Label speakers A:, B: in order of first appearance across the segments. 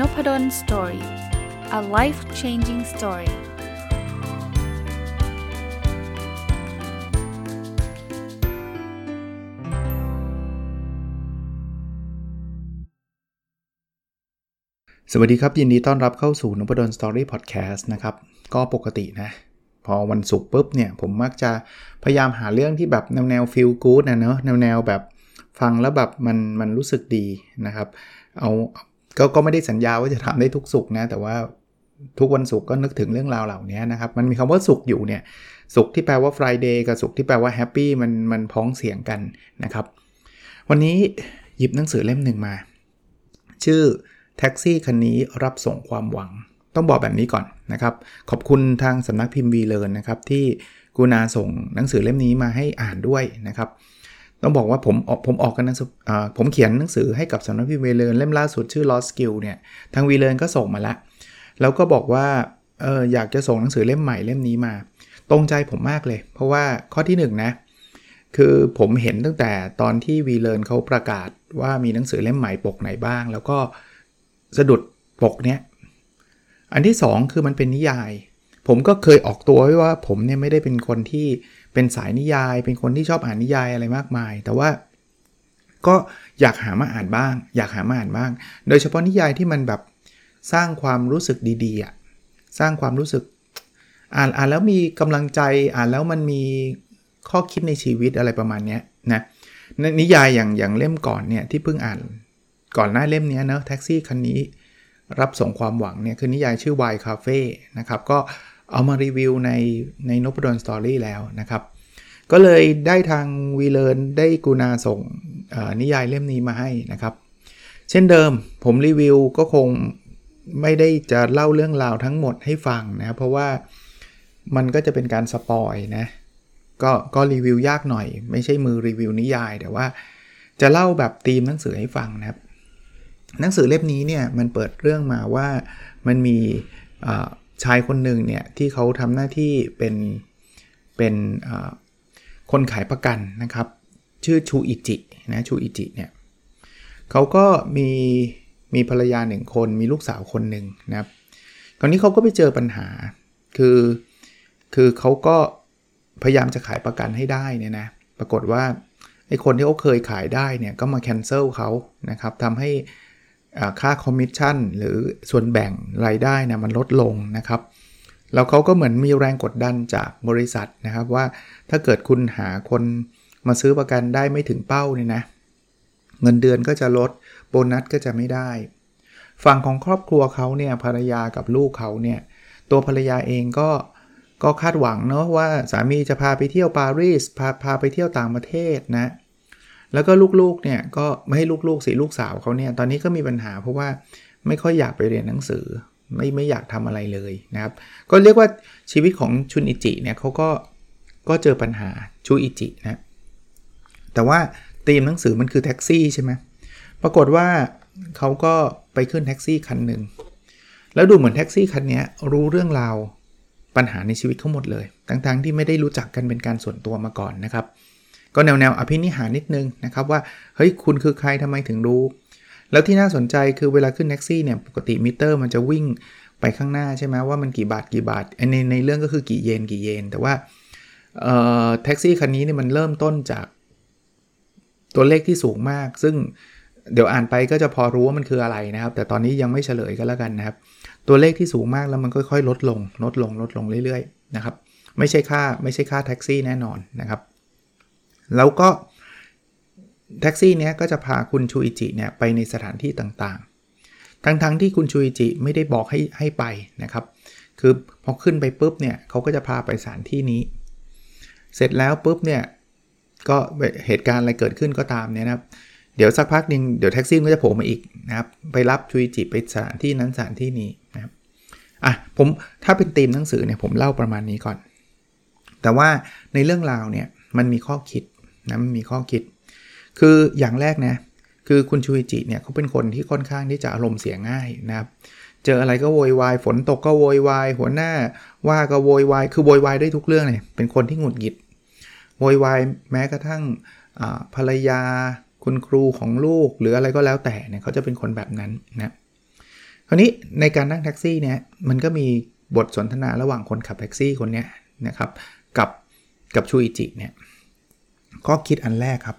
A: Nopadol Story a life changing story สวัสดีครับ ยินดีต้อนรับเข้าสู่นพดล Story พอดแคสต์นะครับ ก็ปกตินะ พอวันศุกร์ปุ๊บเนี่ย ผมมักจะพยายามหาเรื่องที่แบบแนวแนว feel good นะเนอะแนวแนวแบบฟังแล้วแบบมันมันรู้สึกดีนะครับ เอา ก็ก็ไม่ได้สัญญาว่าจะทำได้ทุกศุกร์นะ แต่ว่าทุกวันศุกร์ก็นึกถึงเรื่องราวเหล่านี้นะครับ มันมีคำว่าสุขอยู่เนี่ยศุกร์ที่แปลว่า Friday กับสุขที่แปลว่า Happy มันมันพ้องเสียงกันนะครับ วันนี้หยิบหนังสือเล่มหนึ่งมา ชื่อแท็กซี่คันนี้รับส่งความหวัง ต้องบอกแบบนี้ก่อนนะครับ ขอบคุณทางสำนักพิมพ์วีเลิร์นนะครับ ที่กูนาส่งหนังสือเล่มนี้มาให้อ่านด้วยนะครับ ต้องบอกว่าผมออกผมออกกันนะผมเขียนหนังสือให้กับสำนักพิมพ์เวเลนเล่มล่าสุดชื่อ Lost Skill เนี่ยทางวีเลนก็ส่งมาละ แล้วก็บอกว่าเอออยากจะส่งหนังสือเล่มใหม่เล่มนี้มา ตรงใจผมมากเลย เพราะว่าข้อที่1นนะคือผมเห็นตั้งแต่ตอนที่วีเลนเขาประกาศว่ามีหนังสือเล่มใหม่ปกไหนบ้าง แล้วก็สะดุดปกเนี้ยอันที่ 2 คือมันเป็นนิยาย ผมก็เคยออกตัวไว้ว่าผมเนี่ยไม่ได้เป็นคนที่เป็นสายนิยาย เป็นคนที่ชอบอ่านนิยายอะไรมากมาย แต่ว่าก็อยากหามาอ่านบ้าง อยากหามาอ่านบ้าง โดยเฉพาะนิยายที่มันแบบสร้างความรู้สึกดีๆอะสร้างความรู้สึกอ่านอ่านแล้วมีกำลังใจอ่านแล้วมันมีข้อคิดในชีวิตอะไรประมาณนี้นะนิยายอย่างอย่างเล่มก่อนเนี่ยที่เพิ่งอ่านก่อนหน้าเล่มนี้เนะแท็กซี่คันนี้รับส่งความหวังเนี่ยคือนิยายชื่อ Y Cafe นะครับก็ เอามารีวิวในในนพดล Story แล้วนะครับ ก็เลยได้ทางวีเลนได้กูนาส่งนิยายเล่มนี้มาให้นะครับ เช่นเดิมผมรีวิวก็คงไม่ได้จะเล่าเรื่องราวทั้งหมดให้ฟังนะเพราะว่ามันก็จะเป็นการ spoil นะก็ก็รีวิวยากหน่อย ไม่ใช่มือรีวิวนิยาย แต่ว่าจะเล่าแบบธีมหนังสือให้ฟังนะครับ หนังสือเล่มนี้เนี่ยมันเปิดเรื่องมาว่ามันมี ชายคนหนึ่งเนี่ยที่เขาทำหน้าที่เป็นเป็นคนขายประกันนะครับ ชื่อชูอิจินะชูอิจิเนี่ยเขาก็มีมีภรรยาหนึ่งคนมีลูกสาวคนหนึ่งนะครับคราวนี้เขาก็ไปเจอปัญหา คือคือเขาก็พยายามจะขายประกันให้ได้เนี่ยนะปรากฏว่าไอ้คนที่เขาเคยขายได้เนี่ยก็มา cancel เขานะครับทำให้ ค่าคอมมิชชั่นหรือส่วนแบ่งรายได้นะมันลดลงนะครับ แล้วเขาก็เหมือนมีแรงกดดันจากบริษัทนะครับว่าถ้าเกิดคุณหาคนมาซื้อประกันได้ไม่ถึงเป้าเนี่ยนะ เงินเดือนก็จะลดโบนัสก็จะไม่ได้ ฝั่งของครอบครัวเขาเนี่ยภรรยากับลูกเขาเนี่ยตัวภรรยาเองก็ก็คาดหวังเนาะว่าสามีจะพาไปเที่ยวปารีสพาพาไปเที่ยวต่างประเทศนะ แล้วก็ลูกๆเนี่ยก็ไม่ให้ลูกๆสิลูกสาวเขาเนี่ยตอนนี้ก็มีปัญหาเพราะว่าไม่ค่อยอยากไปเรียนหนังสือ ไม่ไม่อยากทำอะไรเลยนะครับ ก็เรียกว่าชีวิตของชุนอิจิเนี่ยเขาก็ก็เจอปัญหาชูอิจินะแต่ว่าธีมหนังสือมันคือแท็กซี่ใช่ไหมปรากฏว่าเขาก็ไปขึ้นแท็กซี่คันหนึ่งแล้วดูเหมือนแท็กซี่คันนี้รู้เรื่องราวปัญหาในชีวิตเขาหมดเลยทั้งๆที่ไม่ได้รู้จักกันเป็นการส่วนตัวมาก่อนนะครับ ก็แนวแนวอภินิหารนิดนึงนะครับว่าเฮ้ยคุณคือใครทำไมถึงรู้ แล้วที่น่าสนใจคือเวลาขึ้นแท็กซี่เนี่ยปกติมิเตอร์มันจะวิ่งไปข้างหน้าใช่ไหมว่ามันกี่บาทกี่บาทในในเรื่องก็คือกี่เยนกี่เยน แต่ว่าแท็กซี่คันนี้เนี่ยมันเริ่มต้นจากตัวเลขที่สูงมาก ซึ่งเดี๋ยวอ่านไปก็จะพอรู้ว่ามันคืออะไรนะครับ แต่ตอนนี้ยังไม่เฉลยก็แล้วกันนะครับ ตัวเลขที่สูงมากแล้วมันค่อยๆ ลดลง ลดลงลดลงเรื่อยๆนะครับ ไม่ใช่ค่าไม่ใช่ค่าแท็กซี่แน่นอนนะครับ แล้วก็แท็กซี่เนี้ยก็จะพาคุณชูอิจิเนี่ยไปในสถานที่ต่างๆ ทั้งๆทที่คุณชูอิจิไม่ได้บอกให้ให้ไปนะครับ คือพอขึ้นไปปุ๊บเนี่ยเขาก็จะพาไปสถานที่นี้ เสร็จแล้วปุ๊บเนี่ยก็เหตุการณ์อะไรเกิดขึ้นก็ตามเนี่ยนะครับ เดี๋ยวสักพักหนึ่งเดี๋ยวแท็กซี่ก็จะโผล่มาอีกนะครับ ไปรับชูอิจิไปสถานที่นั้นสถานที่นี้นะครับ อะผมถ้าเป็นธีมหนังสือเนี่ยผมเล่าประมาณนี้ก่อน แต่ว่าในเรื่องราวเนี่ยมันมีข้อคิด นะมันมีข้อคิด คืออย่างแรกนะคือคุณชูอิจิเนี่ยเขาเป็นคนที่ค่อนข้างที่จะอารมณ์เสียง่ายนะครับเจออะไรก็โวยวายฝนตกก็โวยวายหัวหน้าว่าก็โวยวายคือโวยวายได้ทุกเรื่องเลยเป็นคนที่หงุดหงิดโวยวายแม้กระทั่งภรรยาคุณครูของลูกหรืออะไรก็แล้วแต่เนี่ยเขาจะเป็นคนแบบนั้นนะคราวนี้ในการนั่งแท็กซี่เนี่ยมันก็มีบทสนทนาระหว่างคนขับแท็กซี่คนนี้นะครับกับกับชูอิจิเนี่ย ก็คิดอันแรกครับ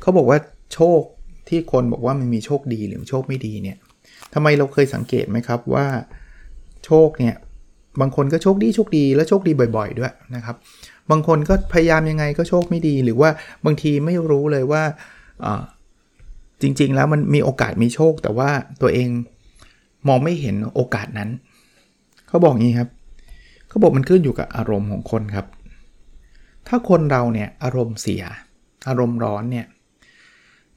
A: เขาบอกว่าโชคที่คนบอกว่ามันมีโชคดีหรือโชคไม่ดีเนี่ยทำไมเราเคยสังเกตไหมครับว่าโชคเนี่ยบางคนก็โชคดีโชคดีแล้วโชคดีบ่อย ๆ ด้วยนะครับ บางคนก็พยายามยังไงก็โชคไม่ดี หรือว่าบางทีไม่รู้เลยว่าจริงๆแล้วมันมีโอกาสมีโชค แต่ว่าตัวเองมองไม่เห็นโอกาสนั้น เขาบอกงี้ครับ เขาบอกมันขึ้นอยู่กับอารมณ์ของคนครับ ถ้าคนเราเนี่ยอารมณ์เสีย อารมณ์ร้อนเนี่ย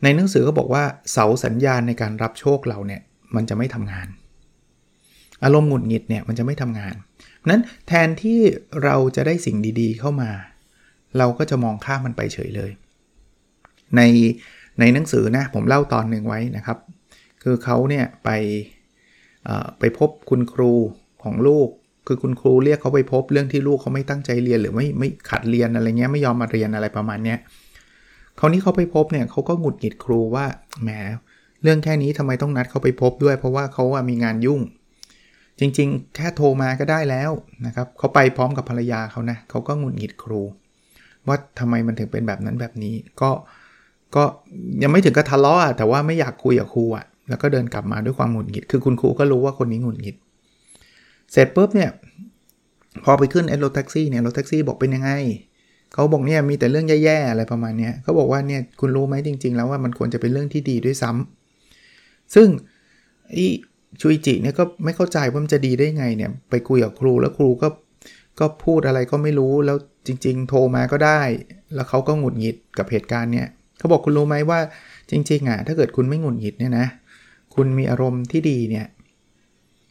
A: ในหนังสือก็บอกว่าเสาสัญญาณในการรับโชคเราเนี่ยมันจะไม่ทำงาน อารมณ์หงุดหงิดเนี่ยมันจะไม่ทำงานนั้นแทนที่เราจะได้สิ่งดีๆเข้ามา เราก็จะมองข้ามมันไปเฉยเลย ในในหนังสือนะผมเล่าตอนหนึ่งไว้นะครับ คือเขาเนี่ยไปไปพบคุณครูของลูก คือคุณครูเรียกเขาไปพบเรื่องที่ลูกเขาไม่ตั้งใจเรียนหรือไม่ไม่ขัดเรียนอะไรเงี้ยไม่ยอมมาเรียนอะไรประมาณเนี้ยคราวนี้เขาไปพบเนี่ยเขาก็หงุดหงิดครูว่าแหมเรื่องแค่นี้ทำไมต้องนัดเขาไปพบด้วย เพราะว่าเขาอะมีงานยุ่ง จริงๆ แค่โทรมาก็ได้แล้วนะครับเขาไปพร้อมกับภรรยาเขานะเขาก็หงุดหงิดครู ว่าทำไมมันถึงเป็นแบบนั้นแบบนี้ก็ก็ยังไม่ถึงกับทะเลาะแต่ว่าไม่อยากคุยกับครูอะแล้วก็เดินกลับมาด้วยความหงุดหงิด คือคุณครูก็รู้ว่าคนนี้หงุดหงิด เสร็จปุ๊บเนี่ยพอไปขึ้นไอ้รถแท็กซี่เนี่ยรถแท็กซี่บอกเป็นยังไงเขาบอกเนี่ยมีแต่เรื่องแย่ๆอะไรประมาณนี้เขาบอกว่าเนี่ยคุณรู้ไหมจริง ๆ แล้วว่ามันควรจะเป็นเรื่องที่ดีด้วยซ้ำซึ่งอีชุยจิเนี่ยก็ไม่เข้าใจว่ามันจะดีได้ไงเนี่ยไปคุยกับครูแล้วครูก็ก็พูดอะไรก็ไม่รู้แล้วจริง ๆ โทรมาก็ได้ แล้วเขาก็หงุดหงิดกับเหตุการณ์เนี่ยเขาบอกคุณรู้ไหมว่าจริงๆอะถ้าเกิดคุณไม่หงุดหงิดเนี่ยนะคุณมีอารมณ์ที่ดีเนี่ย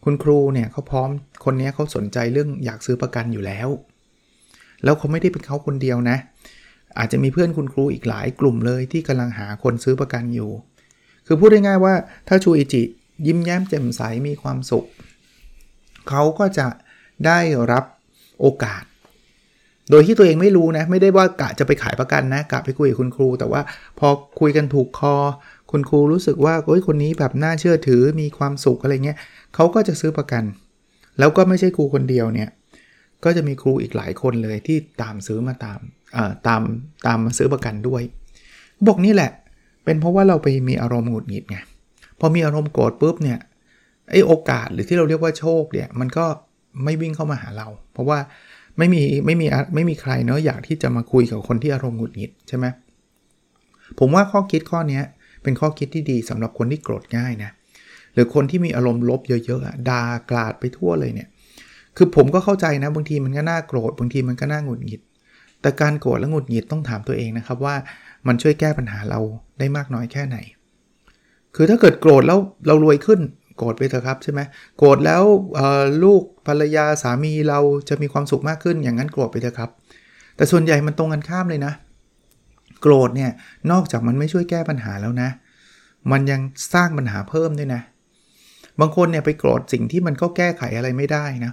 A: คุณครูเนี่ยเขาพร้อมคนนี้เขาสนใจเรื่องอยากซื้อประกันอยู่แล้ว แล้วเขาไม่ได้เป็นเขาคนเดียวนะ อาจจะมีเพื่อนคุณครูอีกหลายกลุ่มเลยที่กำลังหาคนซื้อประกันอยู่ คือพูดง่ายๆว่าถ้าชูอิจิยิ้มแย้มแจ่มใสมีความสุข เขาก็จะได้รับโอกาส โดยที่ตัวเองไม่รู้นะ ไม่ได้ว่ากะจะไปขายประกันนะกะไปคุยกับคุณครู แต่ว่าพอคุยกันถูกคอ คุณครูรู้สึกว่าโอ้ยคนนี้แบบน่าเชื่อถือมีความสุขอะไรเงี้ยเขาก็จะซื้อประกัน แล้วก็ไม่ใช่ครูคนเดียวเนี่ยก็จะมีครูอีกหลายคนเลยที่ตามซื้อมาตามตามตามมาซื้อประกันด้วย บอกนี่แหละ เป็นเพราะว่าเราไปมีอารมณ์หงุดหงิดไงพอมีอารมณ์โกรธปุ๊บเนี่ยไอ้โอกาสหรือที่เราเรียกว่าโชคเนี่ยมันก็ไม่วิ่งเข้ามาหาเรา เพราะว่า ไม่มีไม่มีไม่มีใครเนาะอยากที่จะมาคุยกับคนที่อารมณ์หงุดหงิดใช่ไหมผมว่าข้อคิดข้อนี้เป็นข้อคิดที่ดีสำหรับคนที่โกรธง่ายนะหรือคนที่มีอารมณ์ลบเยอะๆด่ากลาดไปทั่วเลยเนี่ยคือผมก็เข้าใจนะบางทีมันก็น่าโกรธบางทีมันก็น่าหงุดหงิด แต่การโกรธและหงุดหงิดต้องถามตัวเองนะครับว่ามันช่วยแก้ปัญหาเราได้มากน้อยแค่ไหน คือถ้าเกิดโกรธแล้วเรารวยขึ้น โกรธไปเถอะครับใช่ไหมโกรธแล้วลูกภรรยาสามีเราจะมีความสุขมากขึ้นอย่างนั้นโกรธไปเถอะครับ แต่ส่วนใหญ่มันตรงกันข้ามเลยนะ โกรธเนี่ยนอกจากมันไม่ช่วยแก้ปัญหาแล้วนะ มันยังสร้างปัญหาเพิ่มด้วยนะ บางคนเนี่ยไปโกรธสิ่งที่มันก็แก้ไขอะไรไม่ได้นะ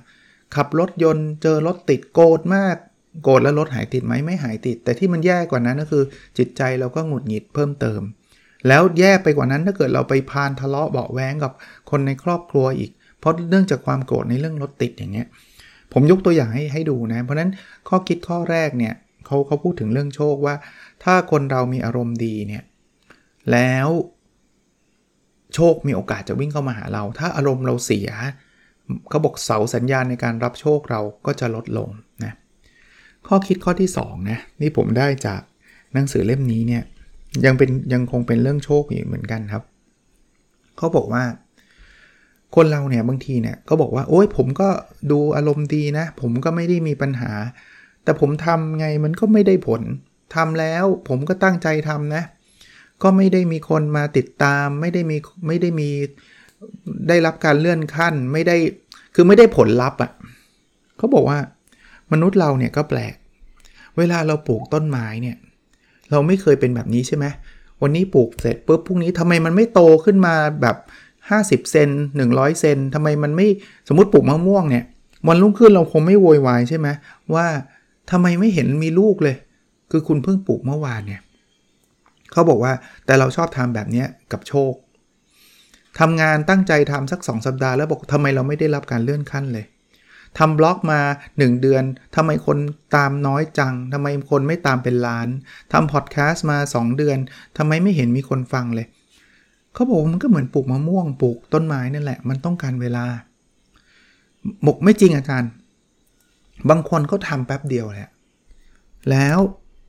A: ขับรถยนต์เจอรถติดโกรธมากโกรธแล้วรถหายติดไหมไม่หายติด แต่ที่มันแย่กว่านั้นก็คือ จิตใจเราก็หงุดหงิดเพิ่มเติม แล้วแย่ไปกว่านั้นถ้าเกิดเราไปพานทะเลาะเบาแวงกับ คนในครอบครัวอีก เพราะเนื่องจากความโกรธในเรื่องรถติดอย่างเงี้ยผมยกตัวอย่างให้ให้ดูนะ เพราะนั้นข้อคิดข้อแรกเนี่ยเขาเขาพูดถึงเรื่องโชคว่า ถ้าคนเรามีอารมณ์ดีเนี่ยแล้วโชคมีโอกาสจะวิ่งเข้ามาหาเรา ถ้าอารมณ์เราเสียเขาบอกเสาสัญญาณในการรับโชคเราก็จะลดลงนะข้อคิดข้อที่2นะนี่ผมได้จากหนังสือเล่มนี้เนี่ยยังเป็นยังคงเป็นเรื่องโชคอยู่เหมือนกันครับ เขาบอกว่า คนเราเนี่ยบางทีเนี่ยก็บอกว่าโอ้ยผมก็ดูอารมณ์ดีนะ ผมก็ไม่ได้มีปัญหา แต่ผมทำไงมันก็ไม่ได้ผลทำแล้วผมก็ตั้งใจทำนะ ก็ไม่ได้มีคนมาติดตาม ไม่ได้มีไม่ได้มีได้รับการเลื่อนขั้น ไม่ได้คือไม่ได้ผลลัพธ์อะเขาบอกว่ามนุษย์เราเนี่ยก็แปลก เวลาเราปลูกต้นไม้เนี่ย เราไม่เคยเป็นแบบนี้ใช่ไหมวันนี้ปลูกเสร็จปุ๊บพรุ่งนี้ทำไมมันไม่โตขึ้นมาแบบ 50 เซน100 เซนทำไมมันไม่สมมติปลูกมะม่วงเนี่ยวันรุ่งขึ้นเราคงไม่โวยวายใช่ไหมว่าทำไมไม่เห็นมีลูกเลย คือคุณเพิ่งปลูกเมื่อวานเนี่ยเขาบอกว่าแต่เราชอบทำแบบนี้กับโชคทำงานตั้งใจทำสัก 2 สัปดาห์แล้วบอกทำไมเราไม่ได้รับการเลื่อนขั้นเลยทำบล็อกมา 1 เดือนทำไมคนตามน้อยจังทำไมคนไม่ตามเป็นล้านทำพอดแคสต์มา 2 เดือนทำไมไม่เห็นมีคนฟังเลย เขาบอกมันก็เหมือนปลูกมะม่วงปลูกต้นไม้นั่นแหละ มันต้องการเวลาบกไม่จริงอาจารย์บางคนเขาทำแป๊บเดียวแหละแล้ว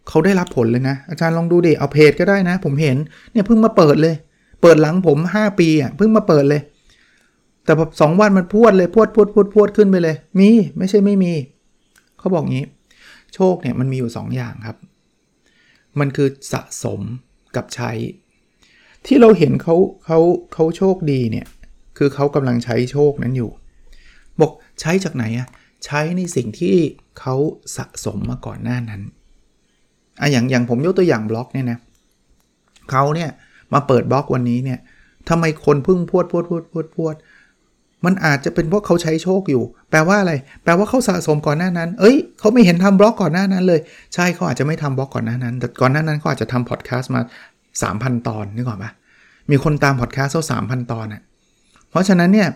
A: เขาได้รับผลเลยนะ อาจารย์ลองดูดิเอาเพจก็ได้นะ ผมเห็นเนี่ยเพิ่งมาเปิดเลย เปิดหลังผม 5 ปีอะเพิ่งมาเปิดเลย แต่แบบสองวันมันพวดเลยพวดพวดพวดพวดขึ้นไปเลย มีไม่ใช่ไม่มีเขาบอกงี้ โชคเนี่ยมันมีอยู่2อย่างครับ มันคือสะสมกับใช้ ที่เราเห็นเขาเขาเขาโชคดีเนี่ย คือเขากำลังใช้โชคนั้นอยู่ บอกใช้จากไหนอะใช้ในสิ่งที่เขาสะสมมาก่อนหน้านั้นอะอย่างอย่างผมยกตัวอย่างบล็อกเนี่ยนะเขาเนี่ยมาเปิดบล็อกวันนี้เนี่ยทำไมคนพึ่งพวดพวดพวดพวดพวดมันอาจจะเป็นเพราะเขาใช้โชคอยู่ แปลว่าอะไร แปลว่าเขาสะสมก่อนหน้านั้น เอ้ย เขาไม่เห็นทำบล็อกก่อนหน้านั้นเลย ใช่เขาอาจจะไม่ทำบล็อกก่อนหน้านั้น แต่ก่อนหน้านั้นเขาอาจจะทำพอดแคสต์มา 3,000 ตอนนึกออกปะมีคนตามพอดแคสต์เขาสามพันตอนอะเพราะฉะนั้นเนี่ย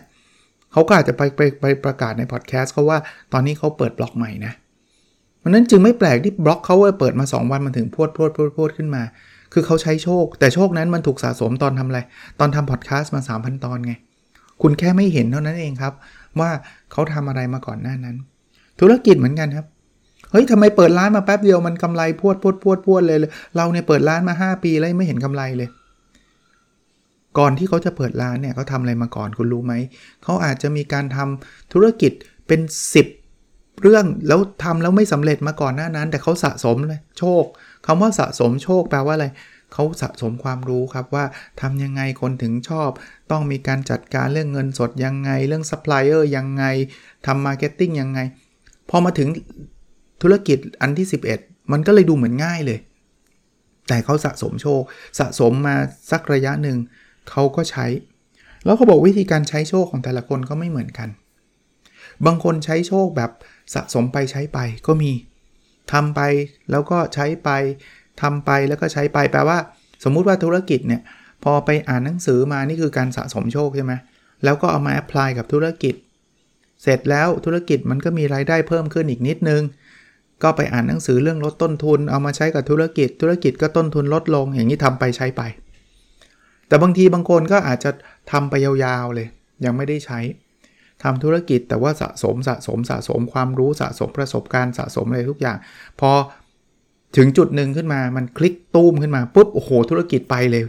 A: เขาก็อาจจะไปไปไปประกาศในพอดแคสต์เขาว่าตอนนี้เขาเปิดบล็อกใหม่นะมันนั้นจึงไม่แปลกที่บล็อกเขาเปิดมา 2 วันมันถึงพวดพวดพวดพวดขึ้นมา คือเขาใช้โชค แต่โชคนั้นมันถูกสะสมตอนทำอะไร ตอนทำพอดแคสต์มา 3,000 ตอนไง คุณแค่ไม่เห็นเท่านั้นเองครับ ว่าเขาทำอะไรมาก่อนหน้านั้น ธุรกิจเหมือนกันครับ ฮ้ยทำไมเปิดร้านมาแป๊บเดียวมันกำไรพวดพวดพวดพวดเลย เราเนี่ยเปิดร้านมา 5 ปีแล้วไม่เห็นกำไรเลย ก่อนที่เขาจะเปิดร้านเนี่ยเขาทำอะไรมาก่อนคุณรู้ไหม เขาอาจจะมีการทำธุรกิจเป็น 10 เรื่องแล้วทำแล้วไม่สำเร็จมาก่อนหน้านั้น แต่เขาสะสมเลยโชคคำว่าสะสมโชคแปลว่าอะไรเขาสะสมความรู้ครับว่าทำยังไงคนถึงชอบ ต้องมีการจัดการเรื่องเงินสดยังไง เรื่องซัพพลายเออร์ยังไงทำ marketing ยังไง พอมาถึง ธุรกิจอันที่ 11 มันก็เลยดูเหมือนง่ายเลย แต่เขาสะสมโชค สะสมมาสักระยะหนึ่ง เขาก็ใช้ แล้วเขาบอกวิธีการใช้โชคของแต่ละคนก็ไม่เหมือนกัน บางคนใช้โชคแบบสะสมไปใช้ไปก็มีทำไปแล้วก็ใช้ไปทำไปแล้วก็ใช้ไปแปลว่า สมมุติว่าธุรกิจเนี่ยพอไปอ่านหนังสือมานี่คือการสะสมโชคใช่ไหมแล้วก็เอามาแอพพลายกับธุรกิจ เสร็จแล้วธุรกิจมันก็มีรายได้เพิ่มขึ้นอีกนิดนึง ก็ไปอ่านหนังสือเรื่องลดต้นทุน เอามาใช้กับธุรกิจ ธุรกิจก็ต้นทุนลดลง อย่างนี้ทำไปใช้ไป แต่บางทีบางคนก็อาจจะทำไปยาวๆเลย ยังไม่ได้ใช้ทำธุรกิจแต่ว่าสะสมสะสมสะสมความรู้สะสมประสบการณ์สะสมอะไรทุกอย่าง พอถึงจุดหนึ่งขึ้นมามันคลิกตู้มขึ้นมาปุ๊บโอ้โหธุรกิจไปเลย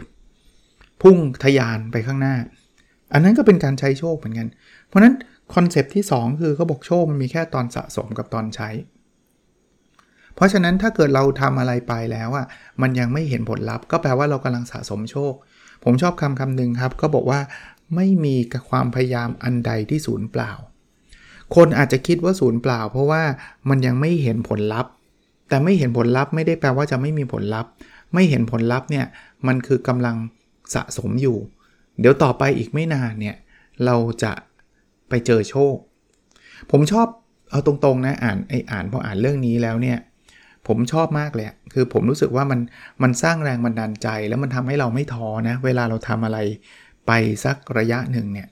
A: พุ่งทยานไปข้างหน้า อันนั้นก็เป็นการใช้โชคเหมือนกัน เพราะนั้นคอนเซปที่ 2 คือเขาบอกโชคมันมีแค่ตอนสะสมกับตอนใช้ เพราะฉะนั้นถ้าเกิดเราทำอะไรไปแล้วอะมันยังไม่เห็นผลลัพธ์ ก็แปลว่าเรากำลังสะสมโชค ผมชอบคำคำหนึ่งครับ ก็บอกว่าไม่มีความพยายามอันใดที่ศูนย์เปล่า คนอาจจะคิดว่าศูนย์เปล่า เพราะว่ามันยังไม่เห็นผลลัพธ์ แต่ไม่เห็นผลลัพธ์ไม่ได้แปลว่าจะไม่มีผลลัพธ์ ไม่เห็นผลลัพธ์เนี่ยมันคือกำลังสะสมอยู่ เดี๋ยวต่อไปอีกไม่นานเนี่ยเราจะไปเจอโชค ผมชอบเอาตรงๆนะอ่านไออ่านพออ่านเรื่องนี้แล้วเนี่ย ผมชอบมากเลยคือผมรู้สึกว่ามันมันสร้างแรงบันดาลใจ แล้วมันทำให้เราไม่ท้อนะ เวลาเราทำอะไรไปสักระยะหนึ่งเนี่ย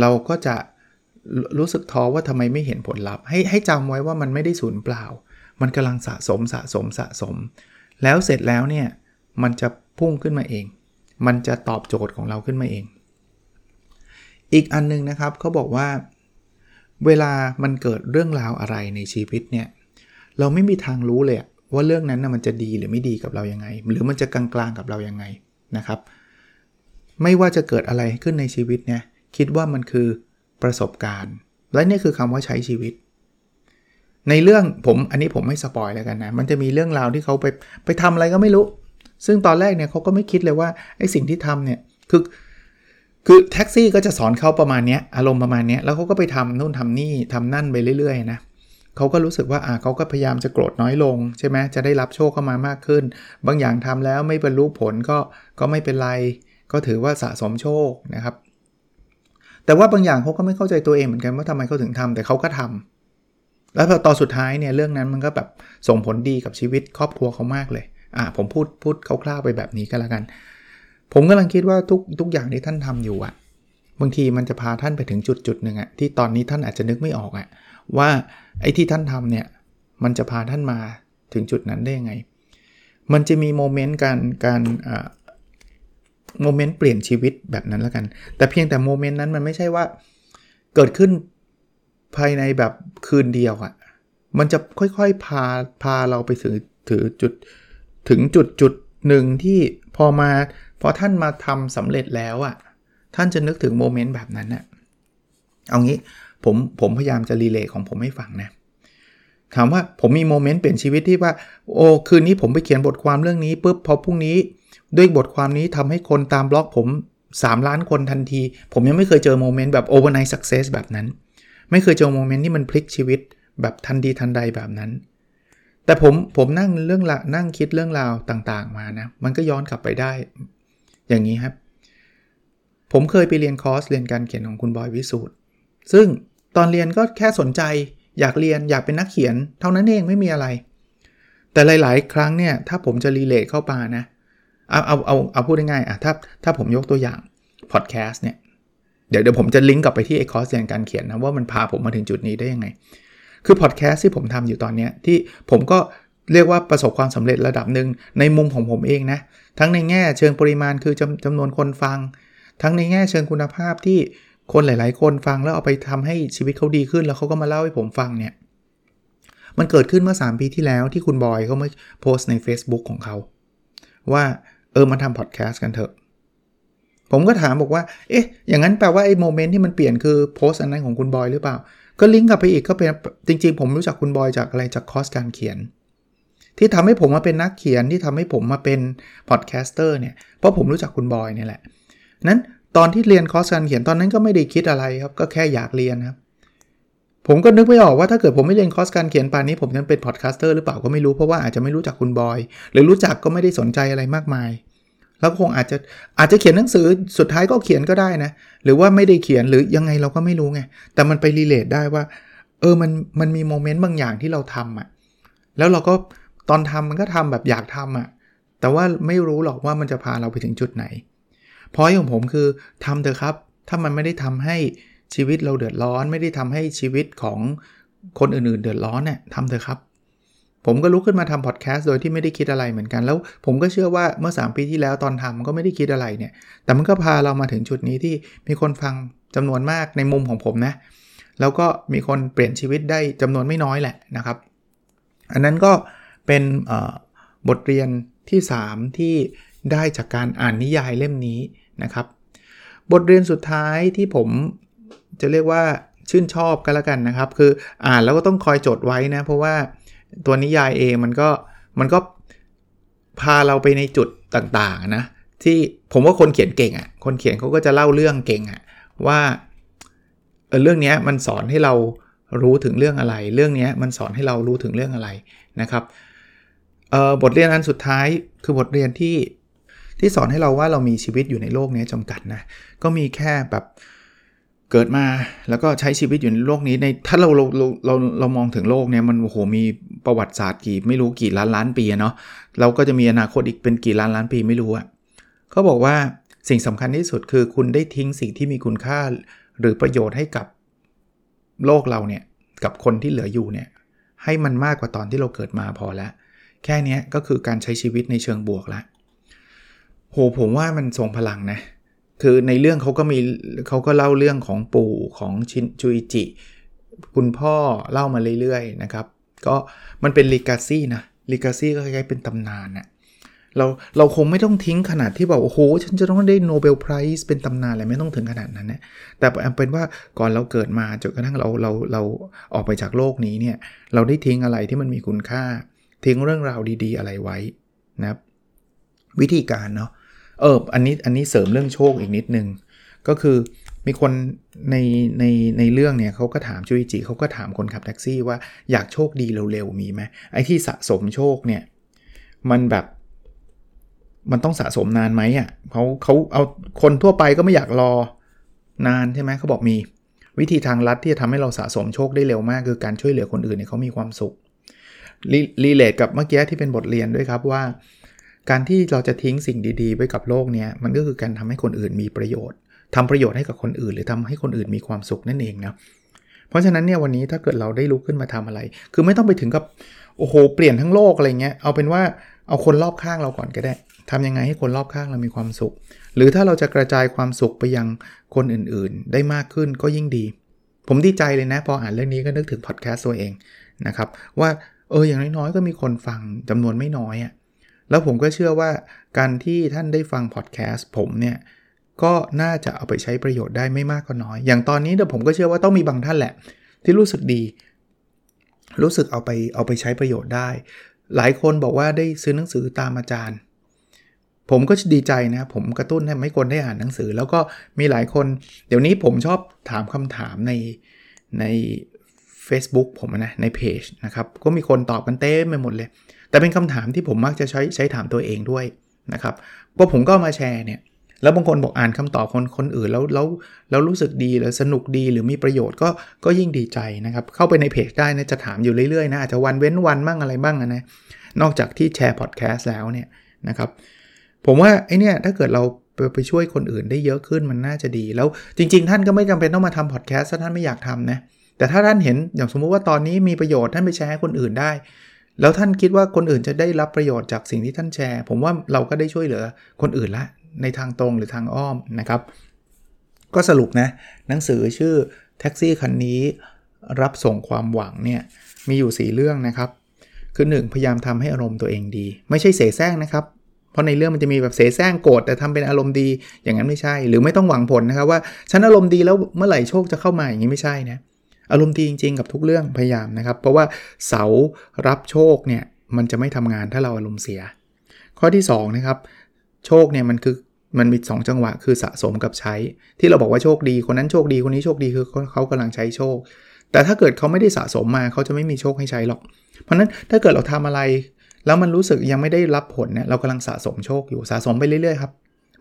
A: เราก็จะรู้สึกท้อว่าทำไมไม่เห็นผลลัพธ์ให้ให้จำไว้ว่ามันไม่ได้สูญเปล่า มันกำลังสะสมสะสมสะสม แล้วเสร็จแล้วเนี่ยมันจะพุ่งขึ้นมาเอง มันจะตอบโจทย์ของเราขึ้นมาเอง อีกอันนึงนะครับเขาบอกว่า เวลามันเกิดเรื่องราวอะไรในชีวิตเนี่ย เราไม่มีทางรู้เลยว่าเรื่องนั้นนะมันจะดีหรือไม่ดีกับเรายังไง หรือมันจะกลางๆกับเรายังไงนะครับ ไม่ว่าจะเกิดอะไรขึ้นในชีวิตเนี่ยคิดว่ามันคือประสบการณ์ และนี่คือคำว่าใช้ชีวิต ในเรื่องผมอันนี้ผมไม่สปอยแล้วกันนะมันจะมีเรื่องราวที่เขาไปไปทำอะไรก็ไม่รู้ ซึ่งตอนแรกเนี่ยเขาก็ไม่คิดเลยว่าไอ้สิ่งที่ทำเนี่ยคือคือแท็กซี่ก็จะสอนเขาประมาณนี้อารมณ์ประมาณนี้แล้วเขาก็ไปทำนู่นทำนี่ทำนั่นไปเรื่อยๆนะ เขาก็รู้สึกว่าอ่าเขาก็พยายามจะโกรธน้อยลงใช่ไหมจะได้รับโชคเข้ามามากขึ้น บางอย่างทำแล้วไม่บรรลุผลก็ก็ไม่เป็นไร ก็ถือว่าสะสมโชคนะครับ แต่ว่าบางอย่างเขาก็ไม่เข้าใจตัวเองเหมือนกันว่าทำไมเขาถึงทำแต่เขาก็ทำแล้วพอตอนสุดท้ายเนี่ยเรื่องนั้นมันก็แบบส่งผลดีกับชีวิตครอบครัวเขามากเลยอ่าผมพูดพูดคร่าวๆไปแบบนี้ก็แล้วกัน ผมกำลังคิดว่าทุกทุกอย่างที่ท่านทำอยู่อะ บางทีมันจะพาท่านไปถึงจุดจุดหนึ่งอะที่ตอนนี้ท่านอาจจะนึกไม่ออกอะว่าไอ้ที่ท่านทำเนี่ยมันจะพาท่านมาถึงจุดนั้นได้ยังไง มันจะมีโมเมนต์การการโมเมนต์เปลี่ยนชีวิตแบบนั้นแล้วกัน แต่เพียงแต่โมเมนต์นั้นมันไม่ใช่ว่าเกิดขึ้นภายในแบบคืนเดียวอะมันจะค่อยๆ พาพาเราไปถึงถือจุดถึงจุดจุดหนึ่งที่พอมาพอท่านมาทำสำเร็จแล้วอะ่ะ ท่านจะนึกถึง moment แบบนั้นน่ะเอางี้ผมผมพยายามจะ relate ของผมให้ฟังนะ ถามว่าผมมี moment เปลี่ยนชีวิตที่ว่า โอ้คืนนี้ผมไปเขียนบทความเรื่องนี้ปุ๊บพอพรุ่งนี้ด้วยบทความนี้ทำให้คนตามบล็อกผม 3 ล้านคนทันที ผมยังไม่เคยเจอ moment แบบ overnight success แบบนั้น ไม่เคยเจอ moment ที่มันพลิกชีวิตแบบทันทีทันใดแบบนั้น แต่ผมผมนั่งเรื่องละนั่งคิดเรื่องราวต่างๆมานะ มันก็ย้อนกลับไปได้ อย่างนี้ครับ ผมเคยไปเรียนคอร์สเรียนการเขียนของคุณบอยวิสูตรซึ่งตอนเรียนก็แค่สนใจ อยากเรียนอยากเป็นนักเขียน เท่านั้นเองไม่มีอะไร แต่หลาย ๆ ครั้งเนี่ยถ้าผมจะ relate เข้ามานะเอาเอาเอาเอาพูดง่ายๆอะถ้าถ้าผมยกตัวอย่างพอดแคสต์เนี่ยเดี๋ยวเดี๋ยวผมจะลิงก์กลับไปที่ไอ้คอร์สเรียนการเขียนนะว่ามันพาผมมาถึงจุดนี้ได้ยังไง คือพอดแคสต์ที่ผมทำอยู่ตอนนี้ที่ผมก็เรียกว่าประสบความสำเร็จระดับหนึ่งในมุมของผมเองนะ ทั้งในแง่เชิงปริมาณคือจำจำนวนคนฟัง ทั้งในแง่เชิงคุณภาพที่คนหลาย ๆ คนฟังแล้วเอาไปทำให้ชีวิตเขาดีขึ้น แล้วเขาก็มาเล่าให้ผมฟังเนี่ย มันเกิดขึ้นเมื่อ 3 ปีที่แล้วที่คุณบอยเขามาโพสต์ใน Facebook ของเขา ว่าเออมาทำพอดแคสต์กันเถอะ ผมก็ถามบอกว่า เอ๊ะ อย่างนั้นแปลว่าไอ้ moment ที่มันเปลี่ยนคือโพสต์อันนั้นของคุณบอยหรือเปล่า ก็ลิงก์กลับไปอีกก็เป็นจริง ๆ ผมรู้จักคุณบอยจากอะไรจากคอร์สการเขียน ที่ทำให้ผมมาเป็นนักเขียนที่ทำให้ผมมาเป็น podcaster เนี่ยเพราะผมรู้จักคุณบอยเนี่ยแหละนั้น ตอนที่เรียนคอร์สการเขียนตอนนั้นก็ไม่ได้คิดอะไรครับ ก็แค่อยากเรียนครับ ผมก็นึกไม่ออกว่าถ้าเกิดผมไม่เรียนคอร์สการเขียนป่านนี้ผมจะเป็น podcaster หรือเปล่าก็ไม่รู้เพราะว่าอาจจะไม่รู้จักคุณบอย หรือรู้จักก็ไม่ได้สนใจอะไรมากมาย แล้วคงอาจจะอาจจะเขียนหนังสือสุดท้ายก็เขียนก็ได้นะ หรือว่าไม่ได้เขียนหรือยังไงเราก็ไม่รู้ไงแต่มันไปรีเลทได้ว่า เออมันมันมีโมเมนต์บางอย่างที่เราทำอะแล้วเราก็ตอนทำมันก็ทำแบบอยากทำอะแต่ว่าไม่รู้หรอกว่ามันจะพาเราไปถึงจุดไหน พอยของผมคือทำเถอะครับ ถ้ามันไม่ได้ทำให้ชีวิตเราเดือดร้อน ไม่ได้ทำให้ชีวิตของคนอื่นๆ เดือดร้อนเนี่ยทำเถอะครับ ผมก็ลุกขึ้นมาทำพอดแคสต์โดยที่ไม่ได้คิดอะไรเหมือนกัน แล้วผมก็เชื่อว่าเมื่อ 3 ปีที่แล้วตอนทำก็ไม่ได้คิดอะไรเนี่ย แต่มันก็พาเรามาถึงจุดนี้ที่มีคนฟังจำนวนมากในมุมของผมนะ แล้วก็มีคนเปลี่ยนชีวิตได้จำนวนไม่น้อยแหละนะครับ อันนั้นก็เป็นบทเรียนที่ 3 ที่ ได้จากการอ่านนิยายเล่มนี้นะครับ บทเรียนสุดท้ายที่ผมจะเรียกว่าชื่นชอบกันแล้วกันนะครับ คืออ่านแล้วก็ต้องคอยจดไว้นะ เพราะว่าตัวนิยายเองมันก็มันก็พาเราไปในจุดต่างๆนะที่ผมว่าคนเขียนเก่งอะ่ะคนเขียนเขาก็จะเล่าเรื่องเก่งอะ่ะว่าเออเรื่องนี้มันสอนให้เรารู้ถึงเรื่องอะไร เรื่องนี้มันสอนให้เรารู้ถึงเรื่องอะไรนะครับเออบทเรียนอันสุดท้ายคือบทเรียนที่ ที่สอนให้เราว่าเรามีชีวิตอยู่ในโลกนี้จำกัดนะก็มีแค่แบบเกิดมาแล้วก็ใช้ชีวิตอยู่ในโลกนี้ในถ้าเราเราเราเราเรามองถึงโลกเนี้ยมันโอ้โหมีประวัติศาสตร์กี่ไม่รู้กี่ล้านล้านปีเนาะเราก็จะมีอนาคตอีกเป็นกี่ล้านล้านปีไม่รู้อะเขาบอกว่าสิ่งสำคัญที่สุดคือคุณได้ทิ้งสิ่งที่มีคุณค่า หรือประโยชน์ให้กับโลกเราเนี่ยกับคนที่เหลืออยู่เนี่ยให้มันมากกว่าตอนที่เราเกิดมาพอแล้วแค่นี้ก็คือการใช้ชีวิตในเชิงบวกแล้ว โหผมว่ามันทรงพลังนะ คือในเรื่องเขาก็มีเขาก็เล่าเรื่องของปู่ของชินจุยจิ คุณพ่อเล่ามาเรื่อยๆนะครับ ก็มันเป็นลีกาซี่นะลีกาซี่ก็คล้ายๆเป็นตำนานนะเราเราคงไม่ต้องทิ้งขนาดที่บอกโอ้โห ฉันจะต้องได้โนเบลไพรส์เป็นตำนานอะไรไม่ต้องถึงขนาดนั้นนะแต่เป็นว่าก่อนเราเกิดมาจนกระทั่งเราเราเราออกไปจากโลกนี้เนี่ย เราได้ทิ้งอะไรที่มันมีคุณค่า ทิ้งเรื่องราวดี ๆ อะไรไว้นะครับวิธีการเนาะ เอออันนี้อันนี้เสริมเรื่องโชคอีกนิดนึง ก็คือมีคนในในในเรื่องเนี่ยเขาก็ถามจุยจิเขาก็ถามคนขับแท็กซี่ว่าอยากโชคดีเร็วๆมีไหมไอ้ที่สะสมโชคเนี่ยมันแบบมันต้องสะสมนานไหมอะเขาเขาเอาคนทั่วไปก็ไม่อยากรอนานใช่ไหมเขาบอกมี วิธีทางลัดที่จะทำให้เราสะสมโชคได้เร็วมาก คือการช่วยเหลือคนอื่นเนี่ยเขามีความสุขรีเลทกับเมื่อกี้ที่เป็นบทเรียนด้วยครับว่า การที่เราจะทิ้งสิ่งดีๆ ไว้กับโลกเนี้ยมันก็คือการทำให้คนอื่นมีประโยชน์ทำประโยชน์ให้กับคนอื่น หรือทำให้คนอื่นมีความสุขนั่นเองนะเพราะฉะนั้นเนี่ยวันนี้ถ้าเกิดเราได้ลุกขึ้นมาทำอะไร คือไม่ต้องไปถึงกับโอ้โหเปลี่ยนทั้งโลกอะไรเงี้ยเอาเป็นว่าเอาคนรอบข้างเราก่อนก็ได้ทำยังไงให้คนรอบข้างเรามีความสุข หรือถ้าเราจะกระจายความสุขไปยังคนอื่นๆ ได้มากขึ้นก็ยิ่งดี ผมดีใจเลยนะ พออ่านเรื่องนี้ก็นึกถึงพอดแคสต์ตัวเองนะครับว่าเอออย่างน้อยๆก็มีคนฟังจำนวนไม่น้อยอะ่ะ แล้วผมก็เชื่อว่าการที่ท่านได้ฟังพอดแคสต์ผมเนี่ย ก็น่าจะเอาไปใช้ประโยชน์ได้ไม่มากก็น้อย อย่างตอนนี้เดี๋ยวผมก็เชื่อว่าต้องมีบางท่านแหละ ที่รู้สึกดี รู้สึกเอาไปเอาไปใช้ประโยชน์ได้ หลายคนบอกว่าได้ซื้อหนังสือตามอาจารย์ ผมก็ดีใจนะ ผมกระตุ้นให้ไม่คนได้อ่านหนังสือ แล้วก็มีหลายคน เดี๋ยวนี้ผมชอบถามคำถามในใน Facebook ผมนะในเพจนะครับก็มีคนตอบกันเต็มไปหมดเลย แต่เป็นคำถามที่ผมมักจะใช้ใช้ถามตัวเองด้วยนะครับก็ผมก็มาแชร์เนี่ยแล้วบางคนบอกอ่านคำตอบคนคนอื่นแล้วแล้วแล้วรู้สึกดีหรือสนุกดีหรือมีประโยชน์ก็ก็ยิ่งดีใจนะครับ เข้าไปในเพจได้นะจะถามอยู่เรื่อยๆนะอาจจะวันเว้นวันบ้างอะไรบ้างนะนอกจากที่แชร์พอดแคสต์แล้วเนี่ยนะครับผมว่าไอเนี่ยถ้าเกิดเราไปไปช่วยคนอื่นได้เยอะขึ้นมันน่าจะดี แล้วจริง ๆ ท่านก็ไม่จำเป็นต้องมาทำพอดแคสต์ถ้าท่านไม่อยากทำนะแต่ถ้าท่านเห็นอย่างสมมุติว่าตอนนี้มีประโยชน์ท่านไปแชร์ให้คนอื่นได้ แล้วท่านคิดว่าคนอื่นจะได้รับประโยชน์จากสิ่งที่ท่านแชร์ ผมว่าเราก็ได้ช่วยเหลือคนอื่นละ ในทางตรงหรือทางอ้อมนะครับ ก็สรุปนะหนังสือชื่อแท็กซี่คันนี้รับส่งความหวังเนี่ยมีอยู่ 4 เรื่องนะครับ คือ 1 พยายามทำให้อารมณ์ตัวเองดี ไม่ใช่เสแสร้งนะครับ เพราะในเรื่องมันจะมีแบบเสแสร้งโกรธแต่ทำเป็นอารมณ์ดีอย่างนั้นไม่ใช่ หรือไม่ต้องหวังผลนะครับว่าฉันอารมณ์ดีแล้วเมื่อไหร่โชคจะเข้ามาอย่างนี้ไม่ใช่นะ อารมณ์ดีจริงๆ กับทุกเรื่องพยายามนะครับ เพราะว่าเสารับโชคเนี่ยมันจะไม่ทำงานถ้าเราอารมณ์เสีย ข้อที่2นะครับโชคเนี่ยมันคือมันมี 2 จังหวะคือสะสมกับใช้ ที่เราบอกว่าโชคดีคนนั้นโชคดีคนนี้โชคดีคือเขากำลังใช้โชค แต่ถ้าเกิดเขาไม่ได้สะสมมาเขาจะไม่มีโชคให้ใช้หรอก เพราะนั้นถ้าเกิดเราทำอะไร แล้วมันรู้สึกยังไม่ได้รับผลเนี่ยเรากำลังสะสมโชคอยู่สะสมไปเรื่อยๆครับ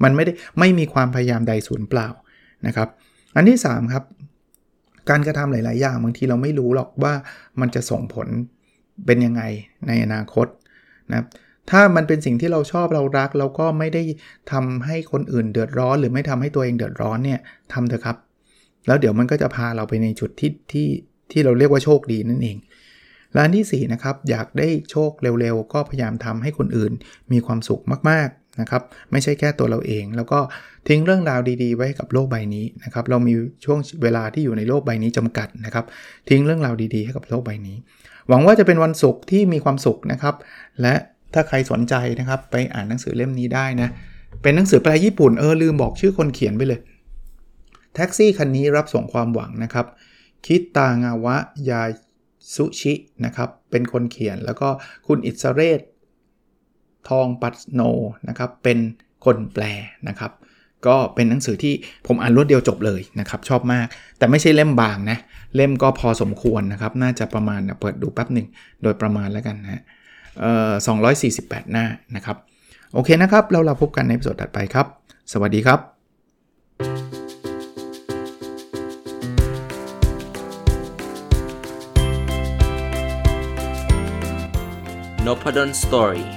A: มันไม่ได้ไม่มีความพยายามใดสูญเปล่านะครับ อันที่3ครับ การกระทำหลาย ๆ อย่างบางทีเราไม่รู้หรอกว่ามันจะส่งผลเป็นยังไงในอนาคตนะถ้ามันเป็นสิ่งที่เราชอบเรารัก เราก็ไม่ได้ทำให้คนอื่นเดือดร้อน หรือไม่ทำให้ตัวเองเดือดร้อนเนี่ยทำเถอะครับ แล้วเดี๋ยวมันก็จะพาเราไปในจุดที่ที่ที่เราเรียกว่าโชคดีนั่นเองร้านที่4นะครับอยากได้โชคเร็วๆ ก็พยายามทำให้คนอื่นมีความสุขมากๆ นะครับไม่ใช่แค่ตัวเราเอง แล้วก็ทิ้งเรื่องราวดีๆ ไว้กับโลกใบนี้นะครับเรามีช่วงเวลาที่อยู่ในโลกใบนี้จำกัดนะครับทิ้งเรื่องราวดีๆ ให้กับโลกใบนี้ หวังว่าจะเป็นวันศุกร์ที่มีความสุขนะครับและถ้าใครสนใจนะครับไปอ่านหนังสือเล่มนี้ได้นะเป็นหนังสือแปลญี่ปุ่นเออลืมบอกชื่อคนเขียนไปเลยแท็กซี่คันนี้รับส่งความหวังนะครับคิตางาวะยาซุชินะครับเป็นคนเขียนแล้วก็คุณอิสเรศ ทองปัตโนนะครับเป็นคนแปลนะครับ ก็เป็นหนังสือที่ผมอ่านรวดเดียวจบเลยนะครับ ชอบมาก แต่ไม่ใช่เล่มบางนะ เล่มก็พอสมควรนะครับ น่าจะประมาณเปิดดูแป๊บหนึ่งโดยประมาณแล้วกันนะเอ่อ248 หน้านะครับ โอเคนะครับเราเราพบกันในสดถัดไปครับ สวัสดีครับ
B: n o p a d o n Story